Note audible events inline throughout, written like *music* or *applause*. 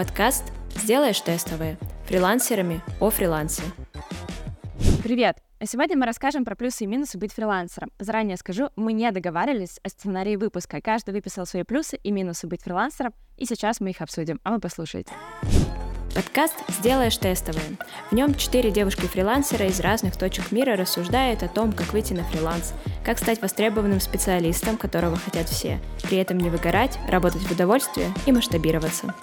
Подкаст «Сделаешь тестовые» фрилансерами о фрилансе. Привет! Сегодня мы расскажем про плюсы и минусы быть фрилансером. Заранее скажу, мы не договаривались о сценарии выпуска. Каждый выписал свои плюсы и минусы быть фрилансером, и сейчас мы их обсудим, а вы послушайте. Подкаст «Сделаешь тестовые». В нем четыре девушки-фрилансера из разных точек мира рассуждают о том, как выйти на фриланс, как стать востребованным специалистом, которого хотят все, при этом не выгорать, работать в удовольствие и масштабироваться.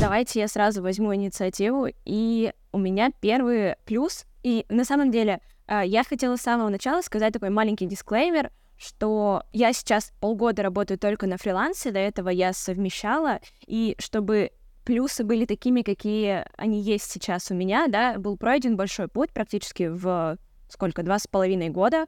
Давайте я сразу возьму инициативу, и у меня первый плюс, и на самом деле э, я хотела с самого начала сказать такой маленький дисклеймер — что я сейчас полгода работаю только на фрилансе, до этого я совмещала, и чтобы плюсы были такими, какие они есть сейчас у меня, да, был пройден большой путь практически в сколько, два с половиной года,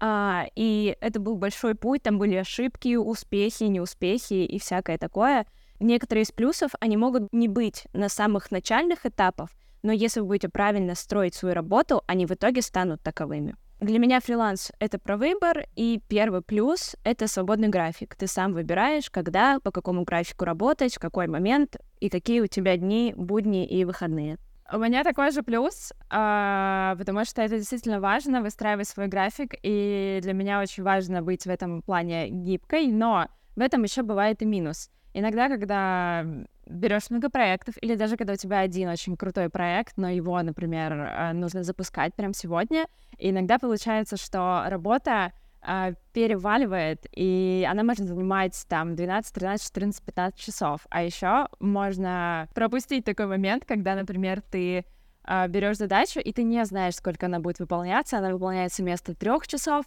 а, и это был большой путь, там были ошибки, успехи, неуспехи и всякое такое. Некоторые из плюсов, они могут не быть на самых начальных этапах, но если вы будете правильно строить свою работу, они в итоге станут таковыми. Для меня фриланс — это про выбор, и первый плюс — это свободный график. Ты сам выбираешь, когда, по какому графику работать, в какой момент, и какие у тебя дни, будни и выходные. У меня такой же плюс, а, потому что это действительно важно, выстраивать свой график, и для меня очень важно быть в этом плане гибкой, но в этом еще бывает и минус. Иногда, когда берешь много проектов, или даже когда у тебя один очень крутой проект, но его, например, э, нужно запускать прямо сегодня, иногда получается, что работа э, переваливает, и она может занимать там 12, 13, 14, 15 часов. А еще можно пропустить такой момент, когда, например, ты э, берешь задачу, и ты не знаешь, сколько она будет выполняться, она выполняется вместо трех часов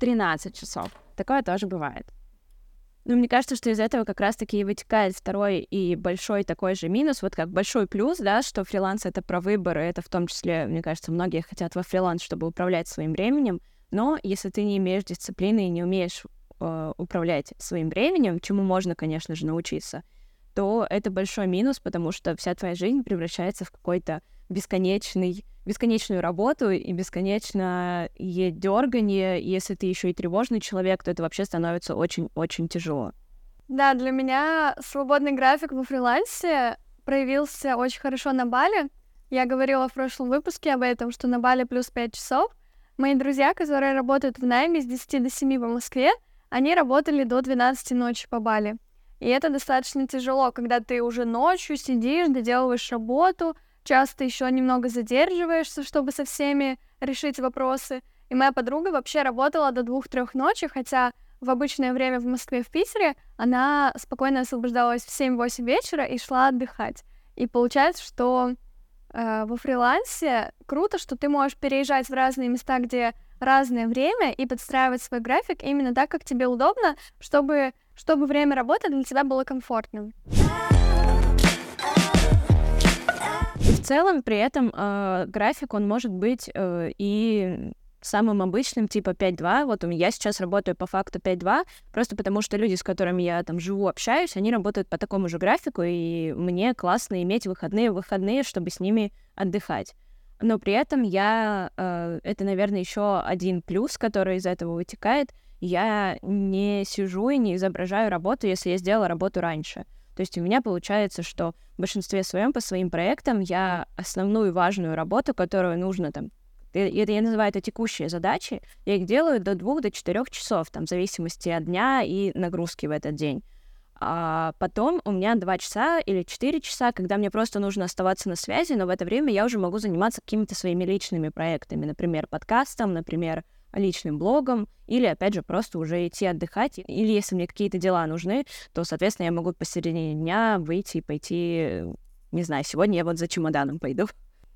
13 часов. Такое тоже бывает. Ну, мне кажется, что из этого как раз-таки и вытекает второй и большой такой же минус, вот как большой плюс, да, что фриланс — это про выбор, и это в том числе, мне кажется, многие хотят во фриланс, чтобы управлять своим временем, но если ты не имеешь дисциплины и не умеешь э, управлять своим временем, чему можно, конечно же, научиться, то это большой минус, потому что вся твоя жизнь превращается в какой-то бесконечный, бесконечную работу и бесконечное дергание. Если ты еще и тревожный человек, то это вообще становится очень-очень тяжело. Да, для меня свободный график во фрилансе проявился очень хорошо на Бали. Я говорила в прошлом выпуске об этом, что на Бали плюс 5 часов. Мои друзья, которые работают в найме с 10 до 7 по Москве, они работали до 12 ночи по Бали. И это достаточно тяжело, когда ты уже ночью сидишь, доделываешь работу, часто еще немного задерживаешься, чтобы со всеми решить вопросы. И моя подруга вообще работала до двух-трех ночи, хотя в обычное время в Москве, в Питере, она спокойно освобождалась в 7-8 вечера и шла отдыхать. И получается, что э, во фрилансе круто, что ты можешь переезжать в разные места, где разное время, и подстраивать свой график именно так, как тебе удобно, чтобы, чтобы время работы для тебя было комфортным. Целом при этом э, график, он может быть э, и самым обычным, типа 5-2. Вот у я сейчас работаю по факту 5-2, просто потому что люди, с которыми я там живу, общаюсь, они работают по такому же графику, и мне классно иметь выходные выходные, чтобы с ними отдыхать. Но при этом я, э, это, наверное, еще один плюс, который из этого вытекает, я не сижу и не изображаю работу, если я сделала работу раньше. То есть у меня получается, что в большинстве своем по своим проектам я основную важную работу, которую нужно там это я называю это текущие задачи, я их делаю до двух, до четырех часов, там, в зависимости от дня и нагрузки в этот день. А потом у меня два часа или четыре часа, когда мне просто нужно оставаться на связи, но в это время я уже могу заниматься какими-то своими личными проектами, например, подкастом, например, личным блогом, или, опять же, просто уже идти отдыхать. Или если мне какие-то дела нужны, то, соответственно, я могу посередине дня выйти и пойти, не знаю, сегодня я вот за чемоданом пойду.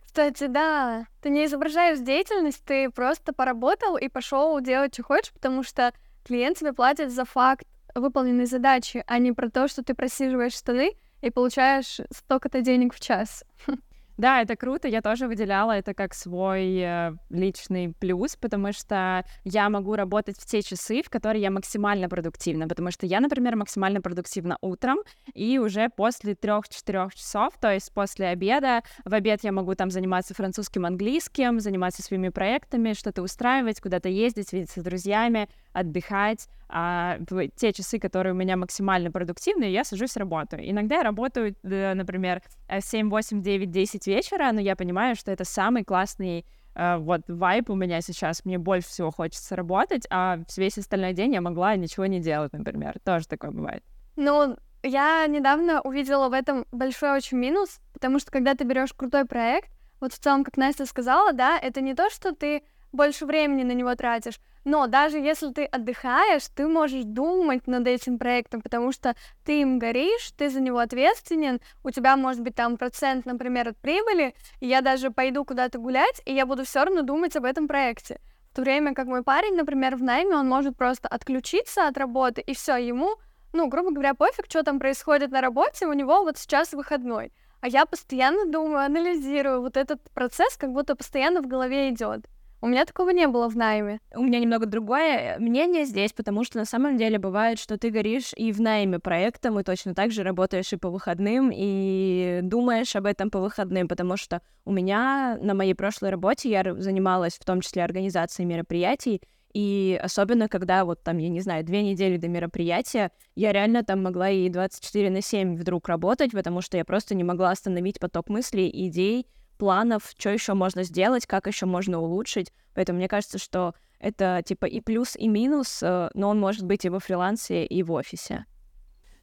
Кстати, да, ты не изображаешь деятельность, ты просто поработал и пошел делать, что хочешь, потому что клиент тебе платит за факт выполненной задачи, а не про то, что ты просиживаешь штаны и получаешь столько-то денег в час. *laughs* Да, это круто, я тоже выделяла это как свой э, личный плюс, потому что я могу работать в те часы, в которые я максимально продуктивна, потому что я, например, максимально продуктивна утром, и уже после трех-четырех часов, то есть после обеда, в обед я могу там заниматься французским, английским, заниматься своими проектами, что-то устраивать, куда-то ездить, видеться с друзьями, отдыхать, а те часы, которые у меня максимально продуктивные, я сажусь работаю. Иногда я работаю, например, в 7, 8, 9, 10 вечера, но я понимаю, что это самый классный э, вот вайп у меня сейчас, мне больше всего хочется работать, а весь остальной день я могла ничего не делать, например. Тоже такое бывает. Ну, я недавно увидела в этом большой очень минус, потому что когда ты берешь крутой проект, вот в целом, как Настя сказала, да, это не то, что ты больше времени на него тратишь, но даже если ты отдыхаешь, ты можешь думать над этим проектом, потому что ты им горишь, ты за него ответственен, у тебя может быть там процент, например, от прибыли, и я даже пойду куда-то гулять, и я буду все равно думать об этом проекте. В то время как мой парень, например, в найме, он может просто отключиться от работы, и все, ему, ну, грубо говоря, пофиг, что там происходит на работе, у него вот сейчас выходной. А я постоянно думаю, анализирую, вот этот процесс как будто постоянно в голове идет. У меня такого не было в найме. У меня немного другое э, мнение здесь, потому что на самом деле бывает, что ты горишь и в найме проектом, и точно так же работаешь и по выходным, и думаешь об этом по выходным, потому что у меня на моей прошлой работе я занималась в том числе организацией мероприятий, и особенно, когда вот там, я не знаю, две недели до мероприятия, я реально там могла и 24 на 7 вдруг работать, потому что я просто не могла остановить поток мыслей, идей, планов, что еще можно сделать, как еще можно улучшить. Поэтому мне кажется, что это типа и плюс, и минус, э, но он может быть и во фрилансе, и в офисе.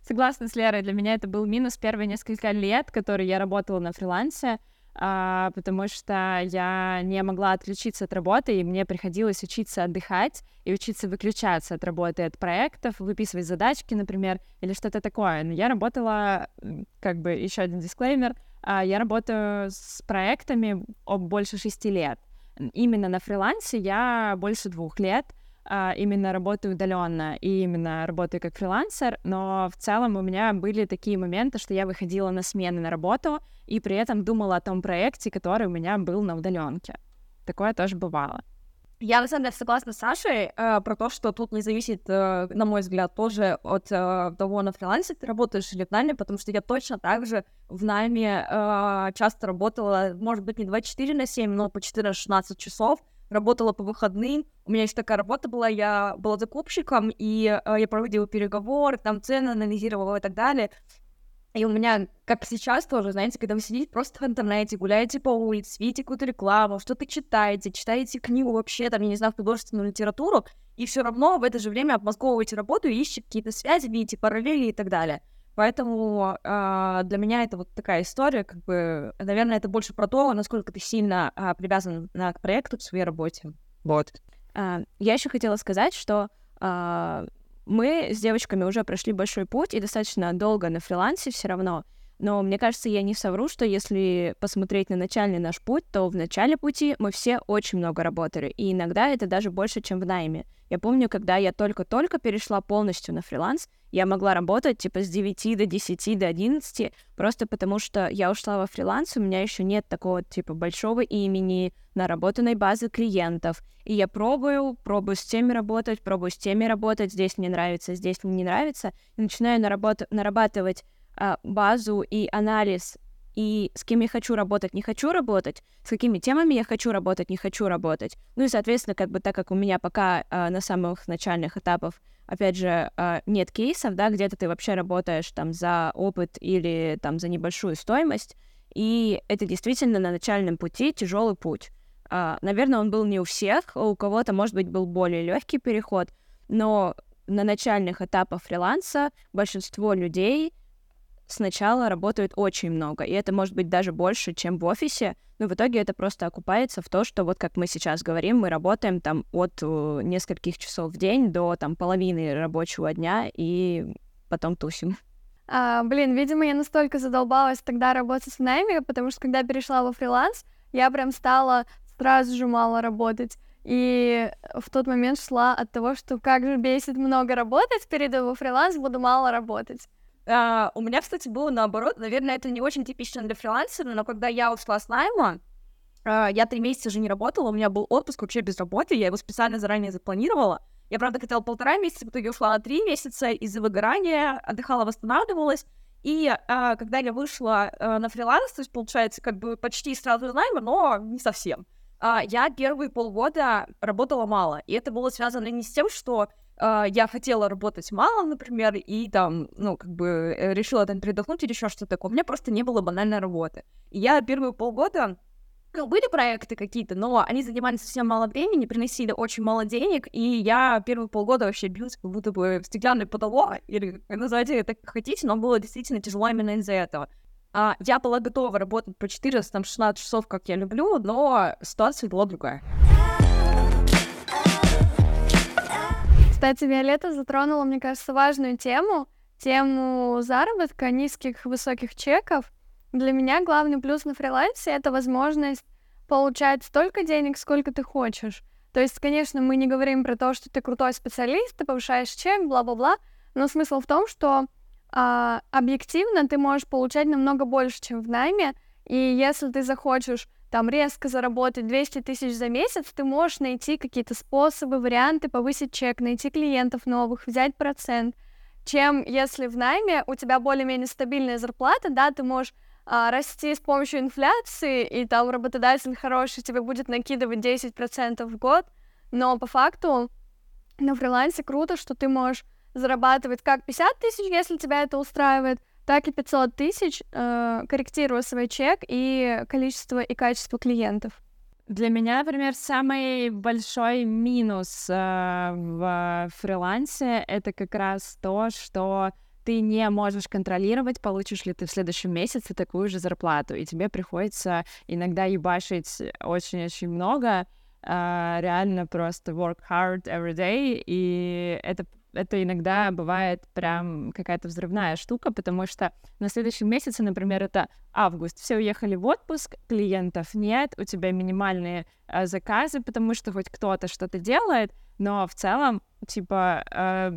Согласна с Лерой, для меня это был минус первые несколько лет, которые я работала на фрилансе, а, потому что я не могла отключиться от работы, и мне приходилось учиться отдыхать и учиться выключаться от работы, от проектов, выписывать задачки, например, или что-то такое. Но я работала, как бы еще один дисклеймер, я работаю с проектами больше шести лет. Именно на фрилансе я больше двух лет, а, именно работаю удаленно и именно работаю как фрилансер, но в целом у меня были такие моменты, что я выходила на смены на работу и при этом думала о том проекте, который у меня был на удаленке. Такое тоже бывало. Я на самом деле согласна с Сашей э, про то, что тут не зависит, э, на мой взгляд, тоже от э, того, на фрилансе ты работаешь или в найме, потому что я точно так же в найме э, часто работала, может быть, не 24 на 7, но по 14-16 часов, работала по выходным. У меня еще такая работа была, я была закупщиком, и э, я проводила переговоры, там цены анализировала и так далее. И у меня, как сейчас тоже, знаете, когда вы сидите просто в интернете, гуляете по улице, видите какую-то рекламу, что-то читаете, читаете книгу вообще, там, я не знаю, художественную литературу, и все равно в это же время обмозговываете работу и ищете какие-то связи, видите параллели и так далее. Поэтому э, для меня это вот такая история, как бы, наверное, это больше про то, насколько ты сильно э, привязан на, к проекту, к своей работе. Вот. А, я еще хотела сказать, что а, мы с девочками уже прошли большой путь и достаточно долго на фрилансе все равно. Но мне кажется, я не совру, что если посмотреть на начальный наш путь, то в начале пути мы все очень много работали, и иногда это даже больше, чем в найме. Я помню, когда я только-только перешла полностью на фриланс, я могла работать типа с 9 до 10, до 11, просто потому что я ушла во фриланс, у меня еще нет такого типа большого имени, наработанной базы клиентов. И я пробую, пробую с теми работать, пробую с теми работать, здесь мне нравится, здесь мне не нравится, и начинаю наработ- нарабатывать а, базу и анализ и с кем я хочу работать, не хочу работать, с какими темами я хочу работать, не хочу работать. Ну и, соответственно, как бы так как у меня пока э, на самых начальных этапах, опять же, э, нет кейсов, да, где-то ты вообще работаешь там за опыт или там за небольшую стоимость, и это действительно на начальном пути тяжелый путь. Э, наверное, он был не у всех, у кого-то, может быть, был более легкий переход, но на начальных этапах фриланса большинство людей сначала работают очень много, и это может быть даже больше, чем в офисе, но в итоге это просто окупается в то, что вот как мы сейчас говорим, мы работаем там от э, нескольких часов в день до там половины рабочего дня и потом тусим. А, блин, видимо, я настолько задолбалась тогда работать с найме, потому что когда перешла во фриланс, я прям стала сразу же мало работать. И в тот момент шла от того, что как же бесит много работать, перейду во фриланс, буду мало работать. Uh, у меня, кстати, было наоборот. Наверное, это не очень типично для фрилансера, но когда я ушла с найма, uh, я три месяца же не работала, у меня был отпуск вообще без работы, я его специально заранее запланировала. Я, правда, хотела полтора месяца, в итоге ушла на три месяца из-за выгорания, отдыхала, восстанавливалась. И uh, когда я вышла на фриланс, то есть, получается, как бы почти сразу найма, но не совсем, я первые полгода работала мало. И это было связано не с тем, что Uh, я хотела работать мало, например, и там, ну, как бы э, решила там передохнуть или еще что-то такое. У меня просто не было банальной работы. И я первые полгода ну, были проекты какие-то, но они занимали совсем мало времени, приносили очень мало денег, и я первые полгода вообще билась как будто бы в стеклянный потолок, или называйте это как хотите, но было действительно тяжело именно из-за этого. А, я была готова работать по 400-16 часов, как я люблю, но ситуация была другая. Кстати, Виолетта затронула, мне кажется, важную тему, тему заработка, низких, высоких чеков. Для меня главный плюс на фрилансе — это возможность получать столько денег, сколько ты хочешь. То есть, конечно, мы не говорим про то, что ты крутой специалист, ты повышаешь чек, бла-бла-бла, но смысл в том, что а, объективно ты можешь получать намного больше, чем в найме, и если ты захочешь там резко заработать 200 тысяч за месяц, ты можешь найти какие-то способы, варианты повысить чек, найти клиентов новых, взять процент, чем если в найме у тебя более-менее стабильная зарплата, да, ты можешь а, расти с помощью инфляции, и там работодатель хороший тебе будет накидывать 10% в год, но по факту на фрилансе круто, что ты можешь зарабатывать как 50 тысяч, если тебя это устраивает, так и 500 тысяч, э, корректируя свой чек и количество и качество клиентов. Для меня, например, самый большой минус э, в фрилансе это как раз то, что ты не можешь контролировать, получишь ли ты в следующем месяце такую же зарплату, и тебе приходится иногда ебашить очень-очень много, э, реально просто work hard every day, и это это иногда бывает прям какая-то взрывная штука, потому что на следующем месяце, например, это август, все уехали в отпуск, клиентов нет, у тебя минимальные э, заказы, потому что хоть кто-то что-то делает, но в целом, типа, э,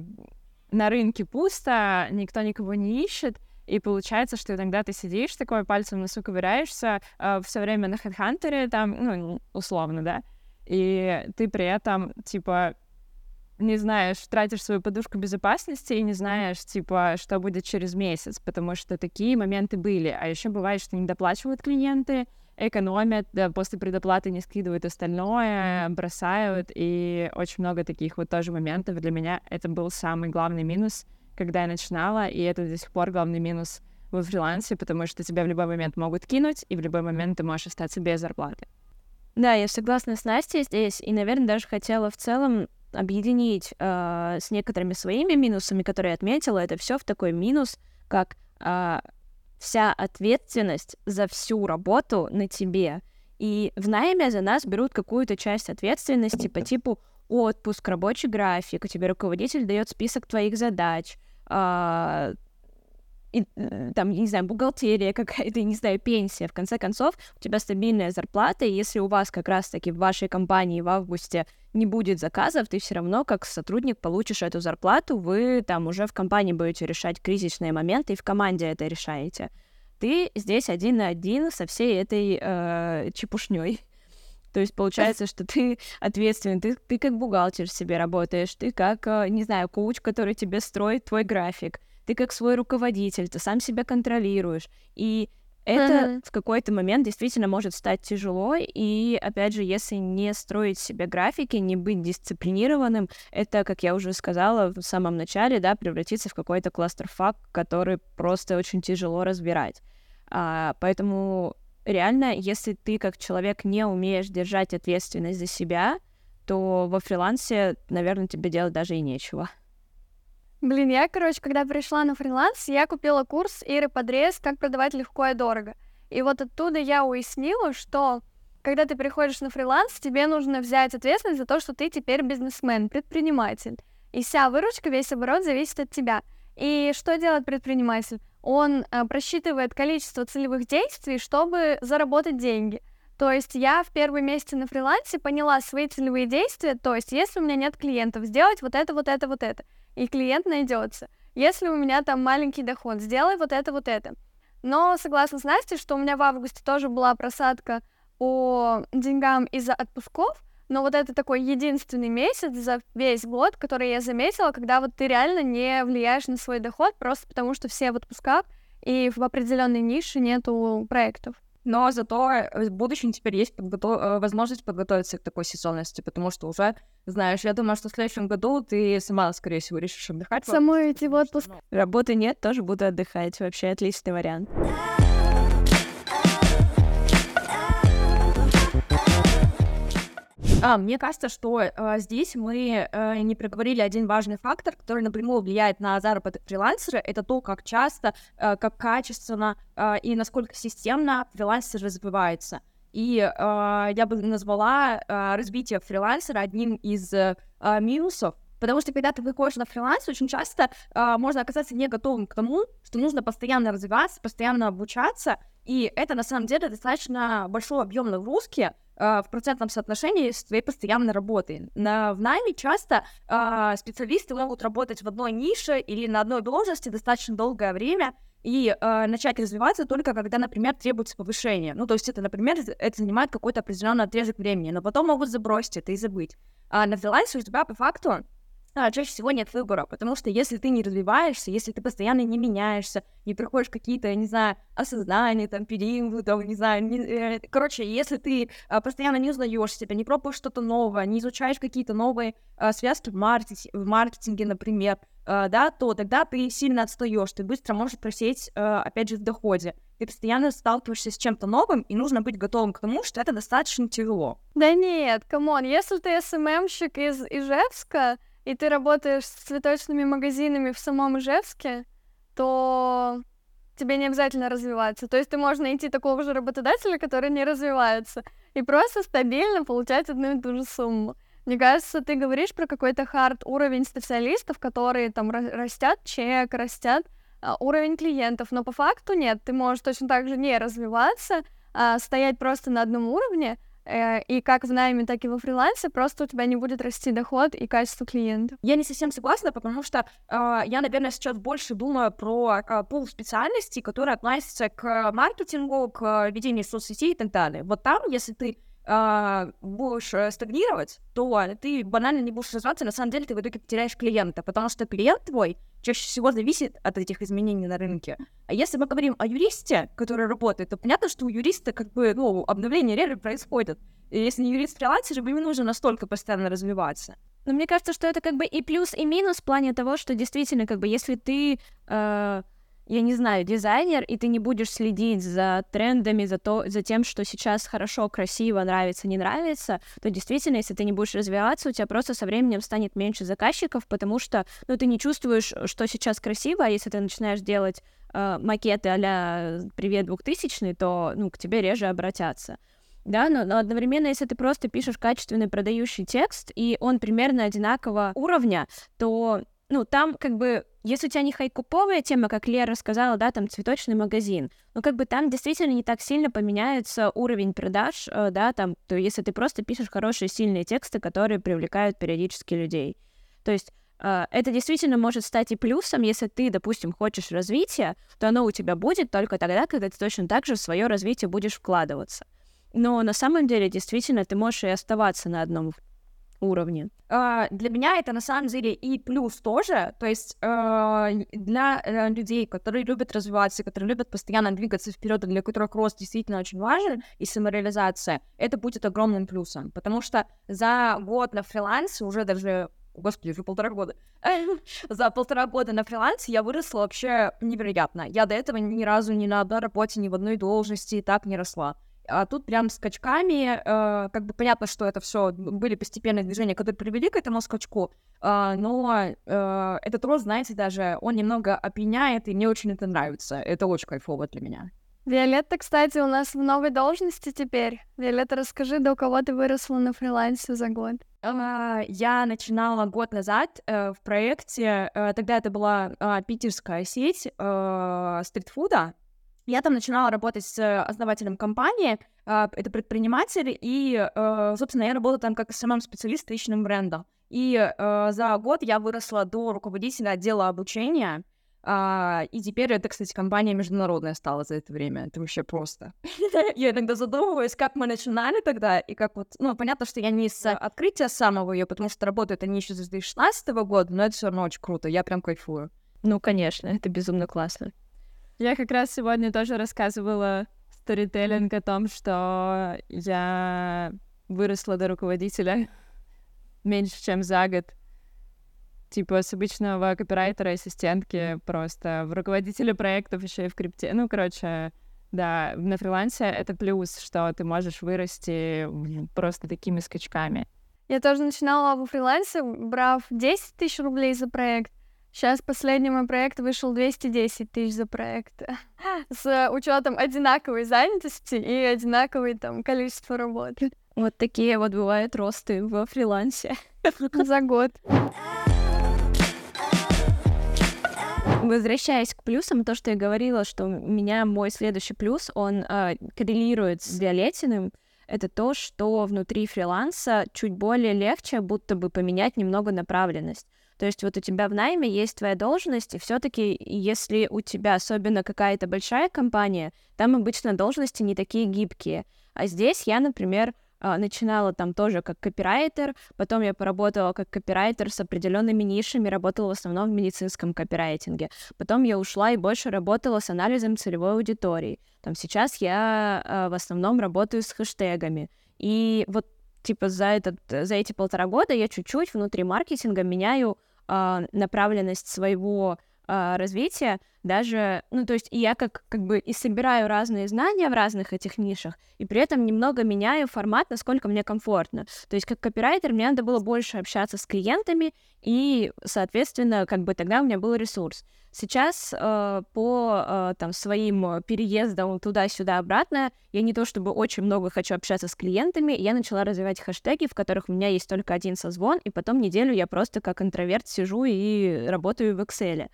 на рынке пусто, никто никого не ищет, и получается, что иногда ты сидишь такой пальцем носу ковыряешься э, все время на HeadHunter, там, ну, условно, да, и ты при этом, типа, не знаешь, тратишь свою подушку безопасности и не знаешь, типа, что будет через месяц, потому что такие моменты были. А еще бывает, что не доплачивают клиенты, экономят, да, после предоплаты не скидывают остальное, бросают, и очень много таких вот тоже моментов. Для меня это был самый главный минус, когда я начинала, и это до сих пор главный минус во фрилансе, потому что тебя в любой момент могут кинуть, и в любой момент ты можешь остаться без зарплаты. Да, я согласна с Настей здесь, и, наверное, даже хотела в целом объединить э, с некоторыми своими минусами, которые я отметила, это все в такой минус, как э, вся ответственность за всю работу на тебе. И в найме за нас берут какую-то часть ответственности по типу отпуск, рабочий график, тебе руководитель дает список твоих задач, э, и, э, там, не знаю, бухгалтерия какая-то, не знаю, пенсия. В конце концов, у тебя стабильная зарплата, и если у вас как раз-таки в вашей компании в августе не будет заказов, ты все равно как сотрудник получишь эту зарплату, вы там уже в компании будете решать кризисные моменты, и в команде это решаете. Ты здесь один на один со всей этой э, чепушней. *laughs* То есть получается, что ты ответственный, ты, ты как бухгалтер себе работаешь, ты как, э, не знаю, коуч, который тебе строит твой график ты как свой руководитель, ты сам себя контролируешь. И это uh-huh. в какой-то момент действительно может стать тяжело, и, опять же, если не строить себе графики, не быть дисциплинированным, это, как я уже сказала в самом начале, да, превратиться в какой-то кластерфак, который просто очень тяжело разбирать. А, поэтому реально, если ты как человек не умеешь держать ответственность за себя, то во фрилансе, наверное, тебе делать даже и нечего. Блин, я, короче, когда пришла на фриланс, я купила курс Иры Подрез «Как продавать легко и дорого». И вот оттуда я уяснила, что когда ты приходишь на фриланс, тебе нужно взять ответственность за то, что ты теперь бизнесмен, предприниматель. И вся выручка, весь оборот зависит от тебя. И что делает предприниматель? Он э, просчитывает количество целевых действий, чтобы заработать деньги. То есть я в первые месяцы на фрилансе поняла свои целевые действия, то есть если у меня нет клиентов, сделать вот это, вот это, вот это и клиент найдется. Если у меня там маленький доход, сделай вот это, вот это. Но согласна с Настей, что у меня в августе тоже была просадка по деньгам из-за отпусков, но вот это такой единственный месяц за весь год, который я заметила, когда вот ты реально не влияешь на свой доход, просто потому что все в отпусках, и в определенной нише нету проектов. Но зато э, в будущем теперь есть подготов... Э, возможность подготовиться к такой сезонности, потому что уже, знаешь, я думаю, что в следующем году ты сама, скорее всего, решишь отдыхать. Самой идти в отпуск. Работы нет, тоже буду отдыхать. Вообще отличный вариант. А, мне кажется, что э, здесь мы э, не проговорили один важный фактор, который напрямую влияет на заработок фрилансера. Это то, как часто, э, как качественно э, и насколько системно фрилансер развивается. И э, я бы назвала э, развитие фрилансера одним из э, минусов, Потому что когда ты выходишь на фриланс, очень часто э, можно оказаться не готовым к тому, что нужно постоянно развиваться, постоянно обучаться, и это на самом деле достаточно большой объем нагрузки, а, в процентном соотношении с твоей постоянной работой. На, в найме часто э, специалисты могут работать в одной нише или на одной должности достаточно долгое время, и э, начать развиваться только когда, например, требуется повышение. Ну, то есть это, например, это занимает какой-то определенный отрезок времени, но потом могут забросить это и забыть. А на фрилансе у тебя по факту а, чаще всего нет выбора, потому что если ты не развиваешься, если ты постоянно не меняешься, не проходишь какие-то, не знаю, осознания, там, периоды, там, не знаю, не, э, короче, если ты а, постоянно не узнаешь себя, не пробуешь что-то новое, не изучаешь какие-то новые а, связки в, маркете, в маркетинге, например, а, да, то тогда ты сильно отстаешь, ты быстро можешь просесть, а, опять же, в доходе. Ты постоянно сталкиваешься с чем-то новым, и нужно быть готовым к тому, что это достаточно тяжело. Да нет, come on, если ты SMM щик из Ижевска, и ты работаешь с цветочными магазинами в самом Ижевске, то тебе не обязательно развиваться. То есть ты можешь найти такого же работодателя, который не развивается, и просто стабильно получать одну и ту же сумму. Мне кажется, ты говоришь про какой-то хард уровень специалистов, которые там растят чек, растят а, уровень клиентов, но по факту нет, ты можешь точно так же не развиваться, а стоять просто на одном уровне, и как в найме, так и во фрилансе, просто у тебя не будет расти доход и качество клиента. Я не совсем согласна, потому что э, я, наверное, сейчас больше думаю про э, пол специальностей, которые относятся к маркетингу, к ведению соцсетей и так далее. Вот там, если ты э, будешь э, стагнировать, то ты банально не будешь развиваться, на самом деле ты в итоге потеряешь клиента, потому что клиент твой чаще всего зависит от этих изменений на рынке. А если мы говорим о юристе, который работает, то понятно, что у юриста как бы, ну, обновление реально происходит. И если не юрист-фрилансер, ему не нужно настолько постоянно развиваться. Но мне кажется, что это как бы и плюс, и минус в плане того, что действительно, как бы, если ты э, я не знаю, дизайнер, и ты не будешь следить за трендами, за, то, за тем, что сейчас хорошо, красиво, нравится, не нравится, то действительно, если ты не будешь развиваться, у тебя просто со временем станет меньше заказчиков, потому что ну, ты не чувствуешь, что сейчас красиво, а если ты начинаешь делать э, макеты а-ля «Привет, 2000 то ну, к тебе реже обратятся. Да, но, но одновременно, если ты просто пишешь качественный продающий текст, и он примерно одинакового уровня, то ну, там как бы, если у тебя не хайкуповая тема, как Лера рассказала, да, там цветочный магазин, ну, как бы там действительно не так сильно поменяется уровень продаж, э, да, там, то если ты просто пишешь хорошие, сильные тексты, которые привлекают периодически людей. То есть э, это действительно может стать и плюсом, если ты, допустим, хочешь развития, то оно у тебя будет только тогда, когда ты точно так же в свое развитие будешь вкладываться. Но на самом деле, действительно, ты можешь и оставаться на одном уровне. Uh, для меня это на самом деле и плюс тоже, то есть uh, для uh, людей, которые любят развиваться, которые любят постоянно двигаться вперед, для которых рост действительно очень важен и самореализация, это будет огромным плюсом, потому что за год на фрилансе уже даже Господи, уже полтора года. *laughs* За полтора года на фрилансе я выросла вообще невероятно. Я до этого ни разу ни на одной работе, ни в одной должности так не росла а тут прям скачками, э, как бы понятно, что это все были постепенные движения, которые привели к этому скачку, э, но э, этот рост, знаете, даже он немного опьяняет, и мне очень это нравится. Это очень кайфово для меня. Виолетта, кстати, у нас в новой должности теперь. Виолетта, расскажи, до кого ты выросла на фрилансе за год? Э, я начинала год назад э, в проекте, э, тогда это была питерская сеть стритфуда, я там начинала работать с основателем компании, а, это предприниматель, и, э, собственно, я работала там как SMM-специалист личным брендом. И э, за год я выросла до руководителя отдела обучения, а, и теперь это, кстати, компания международная стала за это время. Это вообще просто. *laughs* Я иногда задумываюсь, как мы начинали тогда, и как вот... Ну, понятно, что я не с открытия самого ее, потому что работают они еще с 2016 года, но это все равно очень круто, я прям кайфую. Ну, конечно, это безумно классно. Я как раз сегодня тоже рассказывала сторителлинг о том, что я выросла до руководителя *laughs* меньше, чем за год. Типа с обычного копирайтера, ассистентки просто в руководителя проектов еще и в крипте. Ну, короче, да, на фрилансе это плюс, что ты можешь вырасти просто такими скачками. Я тоже начинала во фрилансе, брав 10 тысяч рублей за проект. Сейчас последний мой проект вышел 210 тысяч за проект. *laughs* С учетом одинаковой занятости и одинаковой там количества работы. Вот такие вот бывают росты во фрилансе. *laughs* За год. Возвращаясь к плюсам, то, что я говорила, что у меня мой следующий плюс, он э, коррелирует с Виолетиным, это то, что внутри фриланса чуть более легче будто бы поменять немного направленность. То есть вот у тебя в найме есть твоя должность, и все-таки, если у тебя особенно какая-то большая компания, там обычно должности не такие гибкие. А здесь я, например, а, начинала там тоже как копирайтер, потом я поработала как копирайтер с определенными нишами, работала в основном в медицинском копирайтинге. Потом я ушла и больше работала с анализом целевой аудитории. Там сейчас я э, в основном работаю с хэштегами. И вот типа за, этот, за эти полтора года я чуть-чуть внутри маркетинга меняю направленность своего э, развития, даже, ну, то есть я как, как бы и собираю разные знания в разных этих нишах, и при этом немного меняю формат, насколько мне комфортно. То есть как копирайтер мне надо было больше общаться с клиентами, и, соответственно, как бы тогда у меня был ресурс. Сейчас э, по э, там своим переездам туда-сюда обратно я не то чтобы очень много хочу общаться с клиентами, я начала развивать хэштеги, в которых у меня есть только один созвон, и потом неделю я просто как интроверт сижу и работаю в Excel.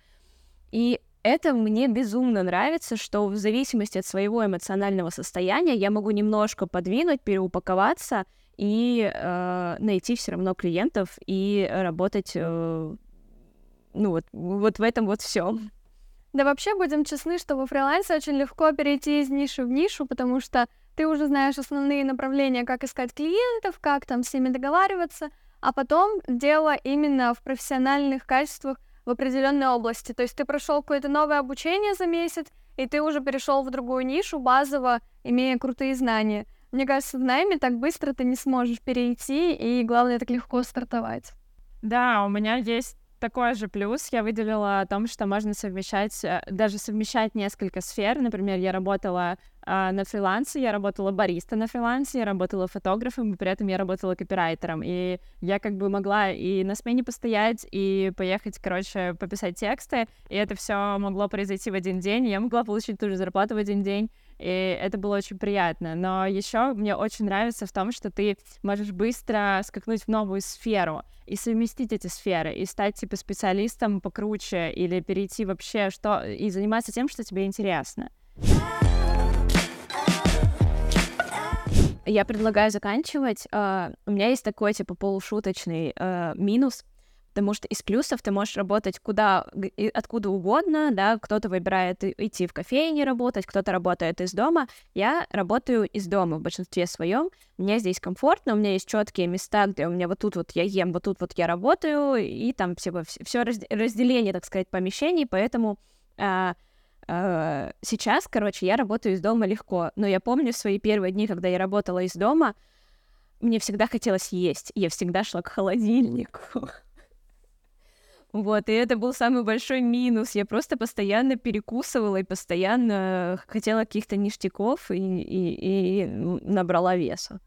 И это мне безумно нравится, что в зависимости от своего эмоционального состояния я могу немножко подвинуть, переупаковаться и э, найти все равно клиентов и работать, э, ну вот, вот в этом вот все. Да вообще будем честны, что во фрилансе очень легко перейти из ниши в нишу, потому что ты уже знаешь основные направления, как искать клиентов, как там с ними договариваться, а потом дело именно в профессиональных качествах в определенной области. То есть ты прошел какое-то новое обучение за месяц, и ты уже перешел в другую нишу базово, имея крутые знания. Мне кажется, в найме так быстро ты не сможешь перейти, и главное так легко стартовать. Да, у меня есть такой же плюс. Я выделила о том, что можно совмещать, э, даже совмещать несколько сфер. Например, я работала на фрилансе, я работала бариста на фрилансе, я работала фотографом, и при этом я работала копирайтером. И я как бы могла и на смене постоять, и поехать, короче, пописать тексты, и это все могло произойти в один день, я могла получить ту же зарплату в один день, и это было очень приятно. Но еще мне очень нравится в том, что ты можешь быстро скакнуть в новую сферу и совместить эти сферы, и стать, типа, специалистом покруче, или перейти вообще, что, и заниматься тем, что тебе интересно. Я предлагаю заканчивать. Uh, у меня есть такой, типа, полушуточный uh, минус, потому что из плюсов ты можешь работать куда, откуда угодно, да, кто-то выбирает идти в кофейне работать, кто-то работает из дома. Я работаю из дома в большинстве своем. Мне здесь комфортно, у меня есть четкие места, где у меня вот тут вот я ем, вот тут вот я работаю, и там все, все разделение, так сказать, помещений, поэтому Э, сейчас, короче, я работаю из дома легко, но я помню свои первые дни, когда я работала из дома, мне всегда хотелось есть, я всегда шла к холодильнику. *laughs* Вот, и это был самый большой минус. Я просто постоянно перекусывала и постоянно хотела каких-то ништяков и, и, и набрала веса.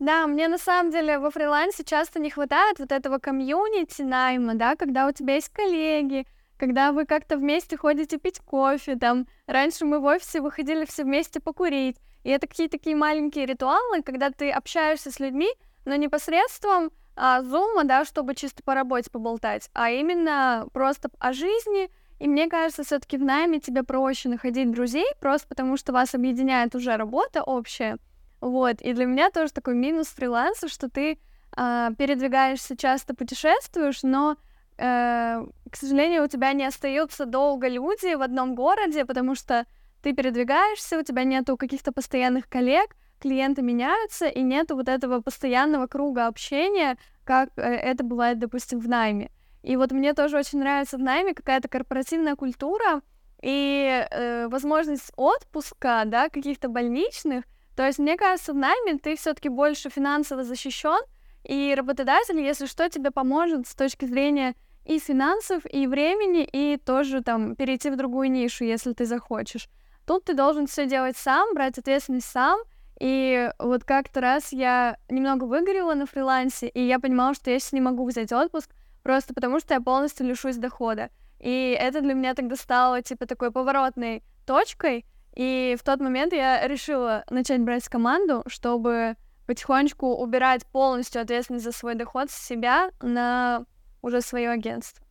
Да, мне на самом деле во фрилансе часто не хватает вот этого комьюнити найма, да, когда у тебя есть коллеги, когда вы как-то вместе ходите пить кофе, там, раньше мы в офисе выходили все вместе покурить, и это какие-то такие маленькие ритуалы, когда ты общаешься с людьми, но не посредством а, зума, да, чтобы чисто по работе поболтать, а именно просто о жизни, и мне кажется, все таки в найме тебе проще находить друзей, просто потому что вас объединяет уже работа общая, вот, и для меня тоже такой минус фриланса, что ты а, передвигаешься, часто путешествуешь, но э, к сожалению, у тебя не остаются долго люди в одном городе, потому что ты передвигаешься, у тебя нету каких-то постоянных коллег, клиенты меняются, и нету вот этого постоянного круга общения, как э, это бывает, допустим, в найме. И вот мне тоже очень нравится в найме какая-то корпоративная культура, и э, возможность отпуска, да, каких-то больничных. То есть, мне кажется, в найме ты все-таки больше финансово защищен, и работодатель, если что, тебе поможет с точки зрения и финансов, и времени, и тоже там перейти в другую нишу, если ты захочешь. Тут ты должен все делать сам, брать ответственность сам. И вот как-то раз я немного выгорела на фрилансе, и я понимала, что я сейчас не могу взять отпуск, просто потому что я полностью лишусь дохода. И это для меня тогда стало, типа, такой поворотной точкой. И в тот момент я решила начать брать команду, чтобы потихонечку убирать полностью ответственность за свой доход с себя на уже свое агентство.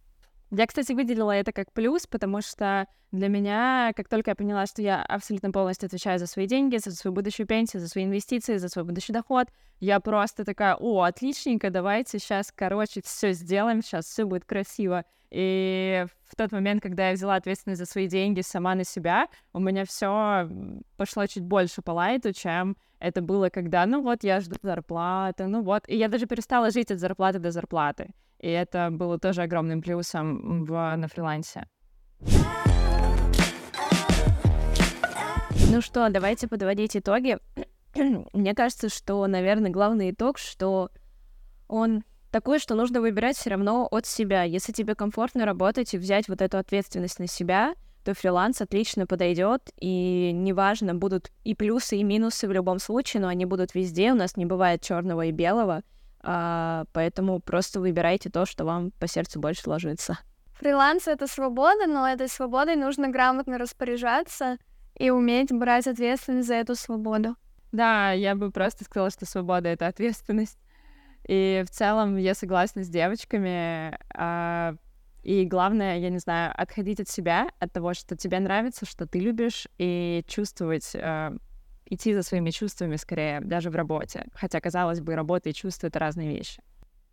Я, кстати, выделила это как плюс, потому что для меня, как только я поняла, что я абсолютно полностью отвечаю за свои деньги, за свою будущую пенсию, за свои инвестиции, за свой будущий доход, я просто такая, о, отличненько, давайте сейчас, короче, все сделаем, сейчас все будет красиво. И в тот момент, когда я взяла ответственность за свои деньги сама на себя, у меня все пошло чуть больше по лайту, чем это было, когда, ну вот, я жду зарплаты, ну вот. И я даже перестала жить от зарплаты до зарплаты. И это было тоже огромным плюсом в, на фрилансе. Ну что, давайте подводить итоги. *clears throat* Мне кажется, что, наверное, главный итог, что он такой, что нужно выбирать все равно от себя. Если тебе комфортно работать и взять вот эту ответственность на себя, то фриланс отлично подойдет, и неважно, будут и плюсы, и минусы в любом случае, но они будут везде, у нас не бывает черного и белого, а, поэтому просто выбирайте то, что вам по сердцу больше ложится. Фриланс — это свобода, но этой свободой нужно грамотно распоряжаться и уметь брать ответственность за эту свободу. Да, я бы просто сказала, что свобода — это ответственность. И в целом я согласна с девочками. А, и главное, я не знаю, отходить от себя, от того, что тебе нравится, что ты любишь, и чувствовать а, идти за своими чувствами скорее, даже в работе. Хотя, казалось бы, работа и чувства — это разные вещи.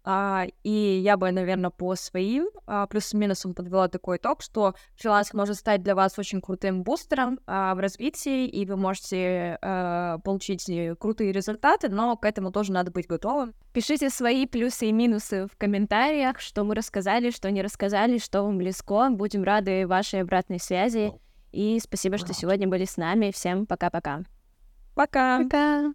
А, и я бы, наверное, по своим а, плюсам-минусам подвела такой итог, что фриланс может стать для вас очень крутым бустером а, в развитии, и вы можете а, получить крутые результаты, но к этому тоже надо быть готовым. Пишите свои плюсы и минусы в комментариях, что мы рассказали, что не рассказали, что вам близко. Будем рады вашей обратной связи. И спасибо, что сегодня были с нами. Всем пока-пока. Пока. Пока.